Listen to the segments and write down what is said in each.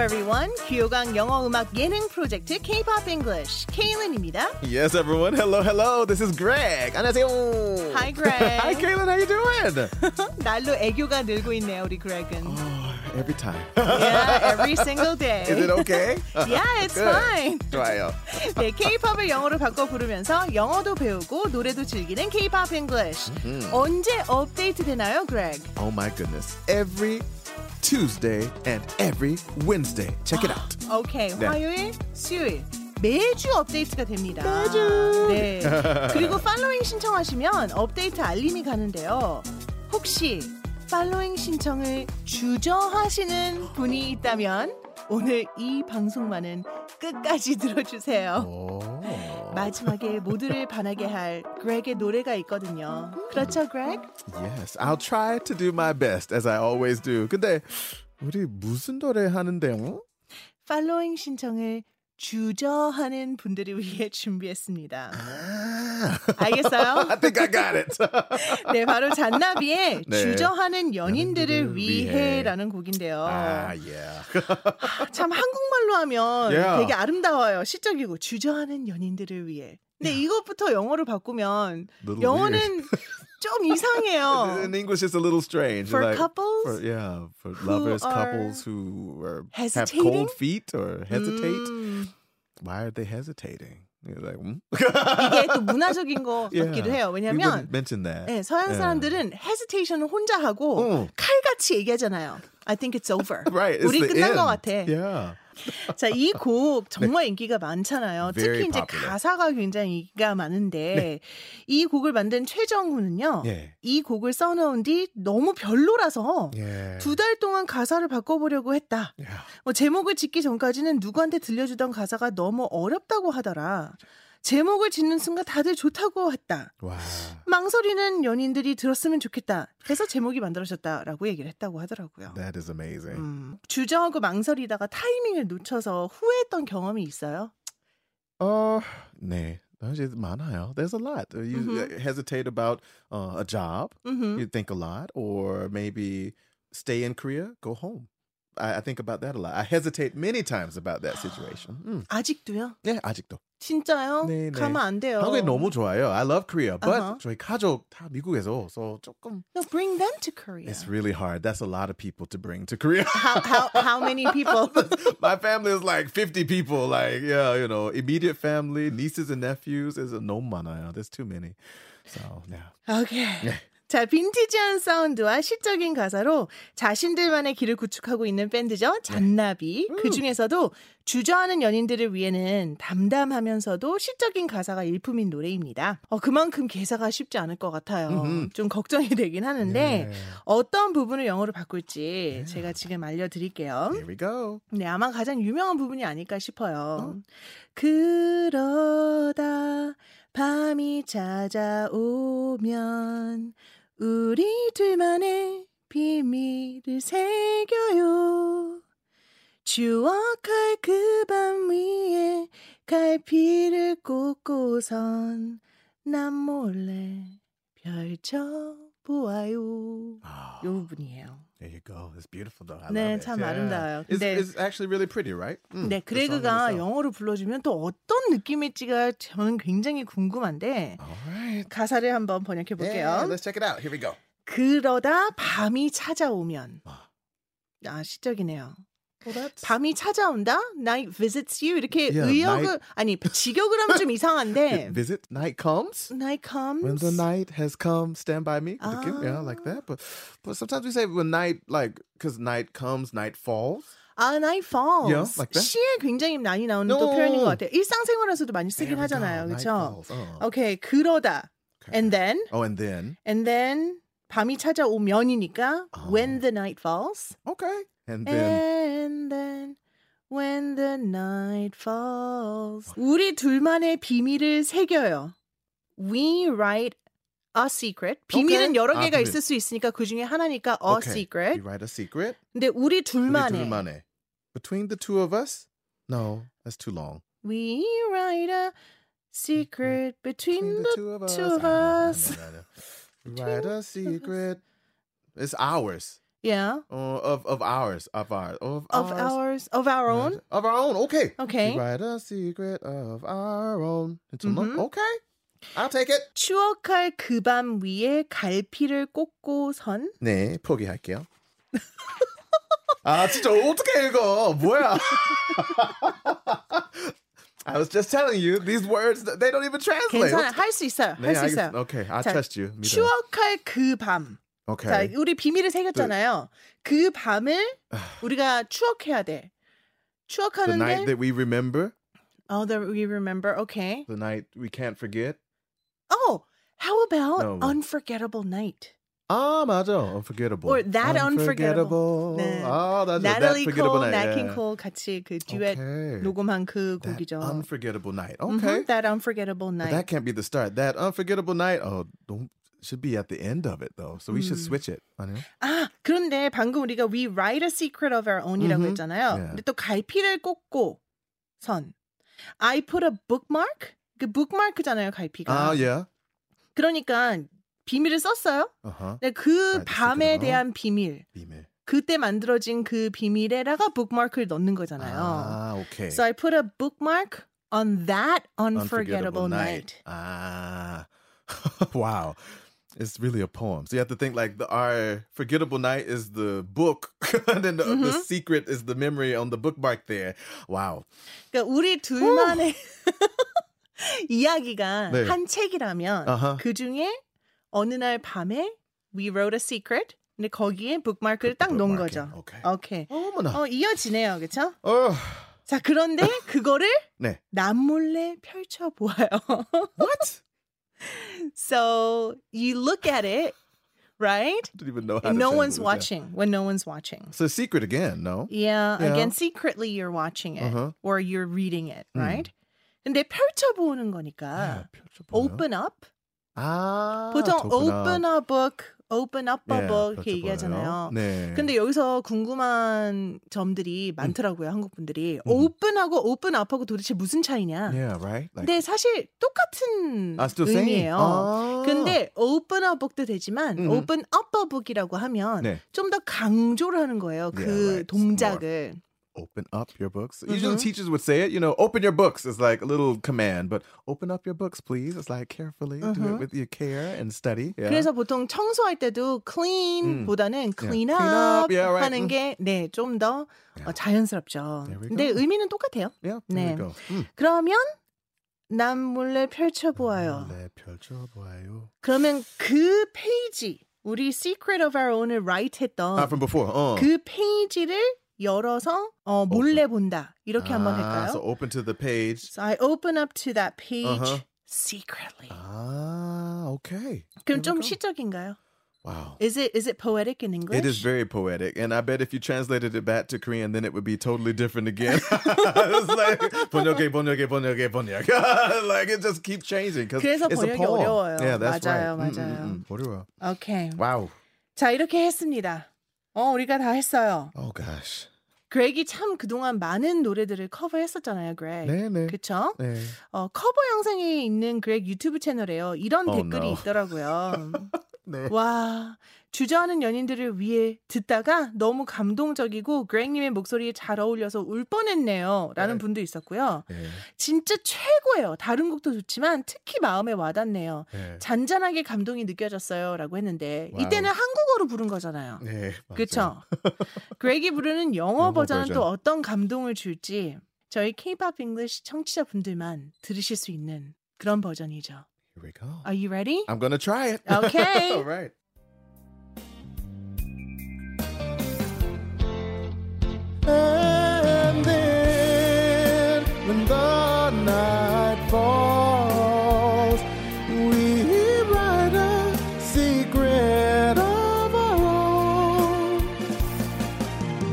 Hello everyone. 귀요강 영어 음악 예능 프로젝트 K-pop English Kaylin입니다. Yes, everyone. Hello, hello. This is Greg. 안녕하세요. Hi, Greg. Hi, Kaylin. How you doing? 날로 애교가 늘고 있네요, 우리 Greg은. Oh, every time. Yeah, every single day. Is it okay? Yeah, it's Good. fine. 좋아요. 네, K-팝을 영어로 바꿔 부르면서 영어도 배우고 노래도 즐기는 K-pop English. 언제 업데이트 되나요, Greg? Oh my goodness. Every Tuesday and every Wednesday. Check it out. 오케이, 네. 화요일, 수요일. 매주 업데이트가 됩니다. 매주. 네. 그리고 팔로잉 신청하시면 업데이트 알림이 가는데요. 혹시 팔로잉 신청을 주저하시는 분이 있다면 오늘 이 방송만은 끝까지 들어주세요. Oh. 마지막에 모두를 반하게 할 그렉의 노래가 있거든요. 그렇죠, 그렉? Yes, I'll try to do my best as I always do. 근데 우리 무슨 노래 하는데요? 팔로잉 신청을 주저하는 분들을 위해 준비했습니다. Ah. 알겠어요? I think I got it. 네, 바로 잔나비의 네. 주저하는 연인들을 위해라는 곡인데요. ah, yeah. 참 한국말로 하면 Yeah. 되게 아름다워요. 시적이고 주저하는 연인들을 위해. 근데 이것부터 영어로 바꾸면 영어는. 좀 이상해요. In English, it's a little strange. For like, couples for, yeah, for lovers, are couples who are, have hesitating? cold feet or hesitate. 음, Why are they hesitating? You're like, hmm? 이게 또 문화적인 거 Yeah. 같기도 해요. We 왜냐면 wouldn't mention that. 네, 서양 Yeah. 사람들은 hesitation을 혼자 하고 어. 칼같이 얘기하잖아요. I think it's over. Right, it's 우리 the 끝난 end. 것 같아. Yeah. 자, 이 곡 정말 인기가 많잖아요. 네. 특히 이제 popular. 가사가 굉장히 인기가 많은데 이 곡을 만든 최정훈은요. 예. 이 곡을 써놓은 뒤 너무 별로라서 Yeah. 두달 동안 가사를 바꿔보려고 했다. 뭐 제목을 짓기 전까지는 누구한테 들려주던 가사가 너무 어렵다고 하더라. 제목을 짓는 순간 다들 좋다고 했다. Wow. 망설이는 연인들이 들었으면 좋겠다. 해서 제목이 만들어졌다라고 얘기를 했다고 하더라고요. That is amazing. 음, 주저하고 망설이다가 타이밍을 놓쳐서 후회했던 경험이 있어요? Uh, 네. 사실 많아요. There's a lot. Uh, You Mhm. hesitate about uh, a job. 음흠. You think a lot. Or maybe stay in Korea, go home. I, I think about that a lot. I hesitate many times about that situation. 음. 아직도요? 네, 아직도. 진짜요? 네, 네. 가면 안 돼요. 한국이 너무 좋아요. I love Korea, but Uh-huh. 저희 가족 다 미국에서 so 조금 No, bring them to Korea. it's really hard. That's a lot of people to bring to Korea. How, how, how many people? My family is like 50 people. Like, yeah, you know, immediate family, nieces and nephews. Is 너무 많아요. There's too many. So, yeah. 오케이. 자, 빈티지한 사운드와 시적인 가사로 자신들만의 길을 구축하고 있는 밴드죠. 잔나비. 그 중에서도 주저하는 연인들을 위해는 담담하면서도 시적인 가사가 일품인 노래입니다. 어, 그만큼 개사가 쉽지 않을 것 같아요. 음흠. 좀 걱정이 되긴 하는데 네. 어떤 부분을 영어로 바꿀지 제가 지금 알려드릴게요. Here we go. 네, 아마 가장 유명한 부분이 아닐까 싶어요. 그러다 밤이 찾아오면 우리 둘만의 비밀을 새겨요. 추억할 그 밤 위에 갈피를 꽂고선 난 몰래 펼쳐보아요. Ah, 요 부분이에요. There you go. It's beautiful though. I 네, love it. 참 Yeah. 아름다워요. It's, 근데- it's actually really pretty, right? Mm, 네, song 그레그가 itself. 영어로 불러주면 또 어떤 느낌일지가 저는 굉장히 궁금한데 All right. 가사를 한번 번역해 볼게요. Yeah, let's check it out. Here we go. 그러다 밤이 찾아오면 아. 아 시적이네요. Well, that's 밤이 찾아온다. Night visits you 이렇게 Yeah, 의역을 아니 직역을 하면 좀 이상한데 visit night comes. night comes When the night has come, stand by me. 느낌? Yeah, like Ah. that. But but sometimes we say when night, like, because night comes, night falls. 아, night falls. Yeah, like that? 시에 굉장히 많이 나오는 또 No. 표현인 것 같아요. 일상생활에서도 많이 쓰긴 There we go, 하잖아요. night 그렇죠? falls. Uh, 오케이, 그러다. okay. And then oh, and then And then 밤이 찾아오면이니까 어. when the night falls. okay, and then And then when the night falls. 우리 둘만의 비밀을 새겨요. We write a secret. 비밀은 Okay. 여러 아, 개가 비밀. 있을 수 있으니까 그 중에 하나니까 a okay, secret. You write a secret. 근데 우리 우리 둘만의 둘만의. Between the two of us? No, that's too long. We write a secret between the two of us. two of I know, I us. Write a secret. It's ours. Yeah. Uh, of of ours, of ours, of, Of ours, of our own. of our own. Okay. Okay. Write a secret of our own. Mhm. Okay. I'll take it. 추억할 그 밤 위에 갈피를 꽂고 선. 네, 포기할게요. 아, 진짜 어떻게 읽어? 뭐야? I was just telling you these words they don't even translate. 괜찮아. 할 수 있어요. 네, 할 수 있어요. 알겠- Okay, I 자, trust you. 믿어요. 추억할 그 밤. 자, Okay. 우리 비밀을 새겼잖아요. 그 밤을 우리가 추억해야 돼. The night 추억하는데 that we remember, Oh, that we remember. Okay. the night we can't forget. Oh, how about No. unforgettable night? 아, 맞아. Unforgettable. Or that unforgettable. 네. 아, that's Natalie that Cole, night. Nat King. Cole 같이 그 듀엣 Okay. 녹음한 그 That 곡이죠. unforgettable night. Mhm, Okay. That unforgettable But night. that can't be the start. That unforgettable night. Oh, don't should be at the end of it though. So we should 음. switch it. 아니요? 아, 그런데 방금 우리가 we write a secret of our own이라고 Mhm. 했잖아요. Yeah. 근데 또 갈피를 꽂고 선. I put a bookmark. 그 bookmark잖아요, 갈피가. Ah, yeah. 그러니까 비밀을 썼어요. Uh-huh. 근데 그 the 밤에 대한 비밀. 비밀. 그때 만들어진 그 비밀에다가 bookmark를 넣는 거잖아요. Ah, okay. So I put a bookmark on that unforgettable, night. Ah. wow. It's really a poem. So you have to think like the our forgettable night is the book, and then the, the Mhm. secret is the memory on the bookmark there. Wow. 그러니까 우리 둘만의 이야기가 네. 한 책이라면 아하. 그 중에 어느 날 밤에 we wrote a secret. 근데 거기에 북마크를 딱 놓은 bookmarking. 거죠. 오케이. 오케이. 어머나. 어, 이어지네요. 그렇죠? Oh. 자, 그런데 그거를 네. 남몰래 펼쳐 보아요. What? so you look at it, right? Didn't even know how And to no translate one's it. Yeah. watching when no one's watching. It's a secret again, no? Yeah, Yeah. again, secretly you're watching it Uh-huh. or you're reading it, 음. right? 근데 펼쳐보는 거니까 네, 펼쳐보나요? open up. 아, 보통 좋구나. open a book, open up a 예, book 이렇게 펼쳐보나요? 얘기하잖아요. 네. 근데 여기서 궁금한 점들이 많더라고요, 한국 분들이. 음. open하고 open up하고 도대체 무슨 차이냐? yeah, right? Like, 근데 사실 똑같은 아. 의미예요. 아. 근데 open a book도 되지만 음. open up a book이라고 하면 네. 좀더 강조를 하는 거예요. 그 Yeah, right. 동작을. Open up your books. Usually Mhm. teachers would say it, you know, open your books is like a little command, but open up your books, please. It's like carefully, do Mhm. it with your care and study. Yeah. 그래서 보통 청소할 때도 clean보다는 clean Clean up, up, yeah, right. 하는 음. 게 네, 좀더 어, 자연스럽죠. 근데. 의미는 똑같아요. yeah, 네. 음. 그러면 남 몰래 펼쳐 보아요. 네, 펼쳐봐요. 그러면 그 페이지 우리 Secret of Our Own을 write 했던 Ah, from before. Uh. 그 페이지를 열어서 어, 몰래 본다. 이렇게 한번 Ah, 할까요? So open to the page. So I open up to that page Uh-huh. secretly. Ah, okay. 그럼 좀. 시적인가요? Wow. Is it is it poetic in English? It is very poetic, and I bet if you translated it back to Korean, then it would be totally different again. it's like 번역해, 번역해, 번역해, 번역. like it just keeps changing because it's a poem. 어려워요. Yeah, that's 맞아요, right. 음, 맞아요. 음, 음. 어려워. 오케이. Wow. 자 이렇게 했습니다. 어 우리가 다 했어요. Oh gosh. 그렉이 참 그동안 많은 노래들을 커버했었잖아요, 그렉. 네네. 그쵸? 네. 어, 커버 영상이 있는 그렉 유튜브 채널에요. 이런 Oh, 댓글이 no. 있더라고요. 네. 와, 주저하는 연인들을 위해 듣다가 너무 감동적이고 그렉님의 목소리에 잘 어울려서 울 뻔했네요. 라는 네. 분도 있었고요. 네. 진짜 최고예요. 다른 곡도 좋지만 특히 마음에 와닿네요. 네. 잔잔하게 감동이 느껴졌어요. 라고 했는데 wow. 이때는 한국어로 부른 거잖아요. 네. 그쵸? 그렉이 부르는 영어, 영어 버전은 또 버전. 어떤 감동을 줄지 저희 K-pop English 청취자분들만 들으실 수 있는 그런 버전이죠. Here we go. Are you ready? I'm gonna try it. Okay. All right. And then when the night falls, we write a secret of our own.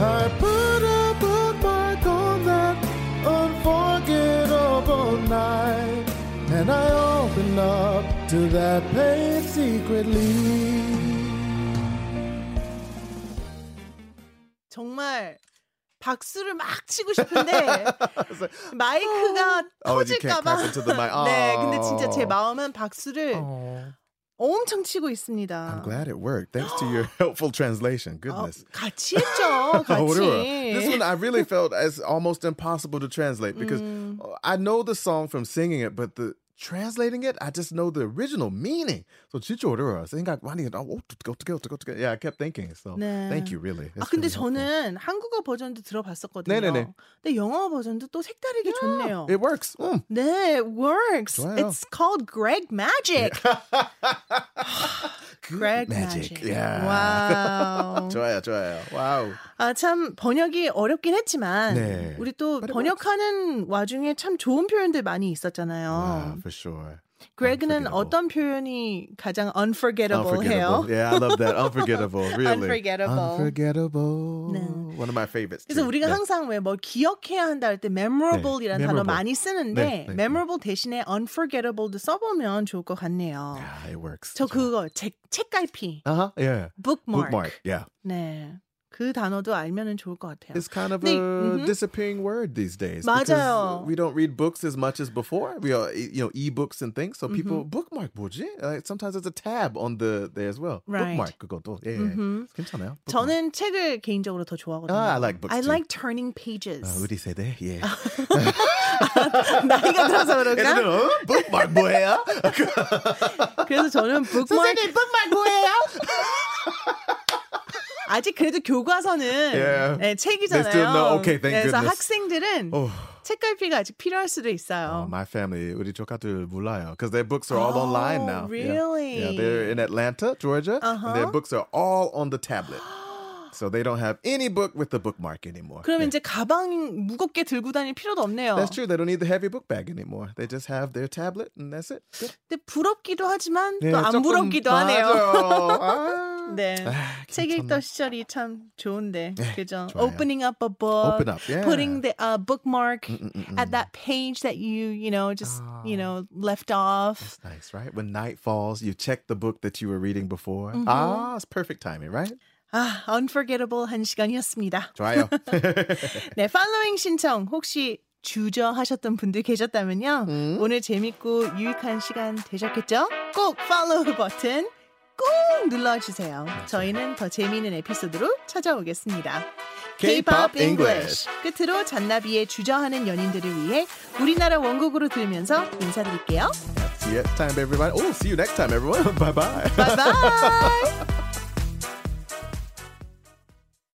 I put a bookmark on that unforgettable night, and I open up to that page secretly. 정말 박수를 막 치고 싶은데 마이크가 Oh, you can't 터질까봐. clap into the mic. 네, 근데 진짜 제 Oh. 마음은 박수를 Oh. 엄청 치고 있습니다. I'm glad it worked. Thanks to your helpful translation. 어, Goodness. 같이 했죠. 어려워. 같이. This one I really felt as almost impossible to translate because 음. I know the song from singing it, but the translating it, I just know the original meaning. So 진짜 어려워. 생각 많이 어, 어떻게 어떻게 어떻게 어떻게. Yeah, I kept thinking. So 네. thank you really. 아 That's 근데 really helpful. 저는 한국어 버전도 들어봤었거든요. 네네네. 근데 영어 버전도 또 색다르게 좋네요. It works. 음. 네, it works. 좋아요. It's called Greg Magic. Greg Magic. Magic. Yeah. 와우. 좋아요, 좋아요. 와우. 아, 참 번역이 어렵긴 했지만 네. 우리 또 번역하는 와중에 참 좋은 표현들 많이 있었잖아요. Wow, for sure. Unforgettable. 어떤 표현이 가장 unforgettable, 해요? Unforgettable. Yeah, I love that. Unforgettable. Really. Unforgettable. Unforgettable. 네. One of my favorites. 그래서 too. 우리가 네. 항상 왜뭘 기억해야 한다 할 때 memorable이라는 네, 단어 memorable. 많이 쓰는데 네, 네. memorable 대신에 unforgettable도 써보면 좋을 것 같네요. Yeah, it works. 저 그거 책 책갈피 Uh huh. Yeah. bookmark. Bookmark. Yeah. 네. 그 단어도 알면은 좋을 것 같아요. It's kind of 네, a mhm. disappearing word these days. 맞아요. We don't read books as much as before. We are, you know, e-books and things. So people Mm-hmm. bookmark 뭐지? Uh, sometimes there's a tab on the there as well. Right. Bookmark 그것도. 예. Mhm. 괜찮아요. bookmark. 저는 책을 개인적으로 더 좋아하거든요. Ah, I like books I too. like turning pages. 아, 우리 세대. 예. 나이가 들어서 그런가? 얘들은 어? bookmark 뭐예요? 그래서 저는 bookmark bookmark 뭐예요? 아직 그래도 교과서는 Yeah. 네, 책이잖아요. Okay, 그래서 goodness. 학생들은 Oh. 책갈피가 아직 필요할 수도 Oh, 있어요. my family, 우리 조카들 몰라요. Because their books are all online Oh, now. Yeah. really? Yeah, they're in Atlanta, Georgia. and their Uh-huh. books are all on the tablet. so they don't have any book with the bookmark anymore. 그러면 Yeah. 이제 가방 무겁게 들고 다닐 필요도 없네요. That's true. They don't need the heavy book bag anymore. They just have their tablet and that's it. Good. 근데 부럽기도 하지만 네, 또안 조금 부럽기도 하네요. 맞아. 아. 네. 아, 책. 읽던 시절이 참 좋은데, 그죠? 좋아요. Opening up a book, Open up, yeah. putting the uh, bookmark Mm-mm-mm. at that page that you, you know, just you Ah. know left off. That's nice, right? When night falls, you check the book that you were reading before. Mm-hmm. Ah, it's perfect timing, right? 아, unforgettable 한 시간이었습니다. 좋아요. 네, 팔로잉 신청 혹시 주저하셨던 분들 계셨다면요. 음. 오늘 재밌고 유익한 시간 되셨겠죠? 꼭 팔로우 버튼 꼭 눌러주세요. 저희는 더 재미있는 에피소드로 찾아오겠습니다. K-pop English. 끝으로 잔나비의 주저하는 연인들을 위해 우리나라 원곡으로 들으면서 인사드릴게요. see you next time, everybody. Oh, see you next time, everyone. bye bye. 바이바이!